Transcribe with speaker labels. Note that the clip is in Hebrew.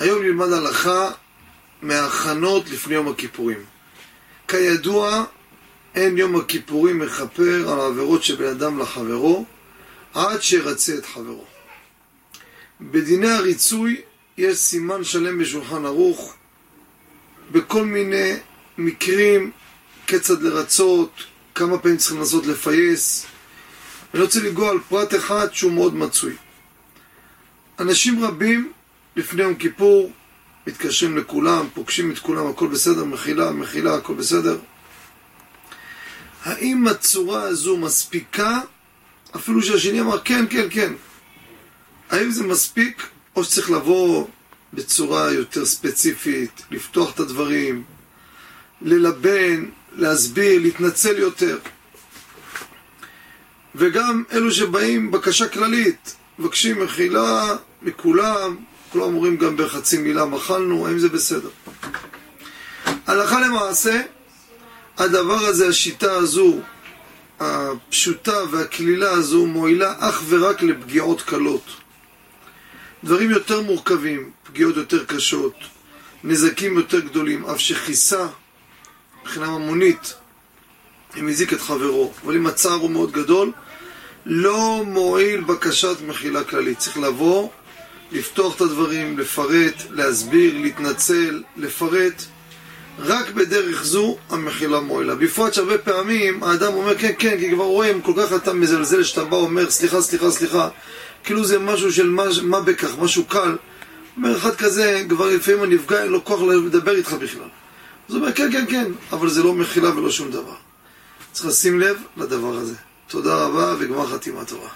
Speaker 1: הלכה מההכנות לפני יום הכיפורים. כידוע, אין יום הכיפורים מכפר על העבירות שבין אדם לחברו עד שירצה את חברו. בדיני הריצוי יש סימן שלם בשולחן ערוך בכל מיני מקרים, כיצד לרצות, כמה פעמים צריכים לנסות לפייס. אני רוצה לגוע על פרט אחד שהוא מאוד מצוי. אנשים רבים לפני יום כיפור מתקשרים לכולם, פוגשים את כולם, הכל בסדר, מחילה, מחילה, הכל בסדר. האם הצורה הזו מספיקה, אפילו שהשני אמר כן, כן, כן. האם זה מספיק, או שצריך לבוא בצורה יותר ספציפית, לפתוח את הדברים, ללבן, להסביר, להתנצל יותר. וגם אלו שבאים בקשה כללית, מבקשים מחילה מכולם, כולם אומרים גם בחצי מילה מחלנו, האם זה בסדר? הלכה למעשה, הדבר הזה, השיטה הזו, הפשוטה והקלילה הזו, מועילה אך ורק לפגיעות קלות. דברים יותר מורכבים, פגיעות יותר קשות, נזקים יותר גדולים, אף שכיסה מבחינה ממונית, אם הזיק את חברו, אבל אם הצער הוא מאוד גדול, לא מועיל בקשת מחילה כללית. צריך לבוא, לפתוח את הדברים, לפרט, להסביר, להתנצל, לפרט. רק בדרך זו המחילה מועילה. בפרט שהרבה פעמים האדם אומר כן, כן, כי כבר רואים, כל כך אתה מזלזל שאתה בא ואומר סליחה, סליחה, סליחה. כאילו זה משהו של מה, מה בכך, משהו קל. אומר אחד כזה, כבר לפעמים הנפגע אין לו כוח לדבר איתך בכלל. אז הוא אומר כן, כן, כן, אבל זה לא מחילה ולא שום דבר. צריך לשים לב לדבר הזה. תודה רבה וגמר חתימה טובה.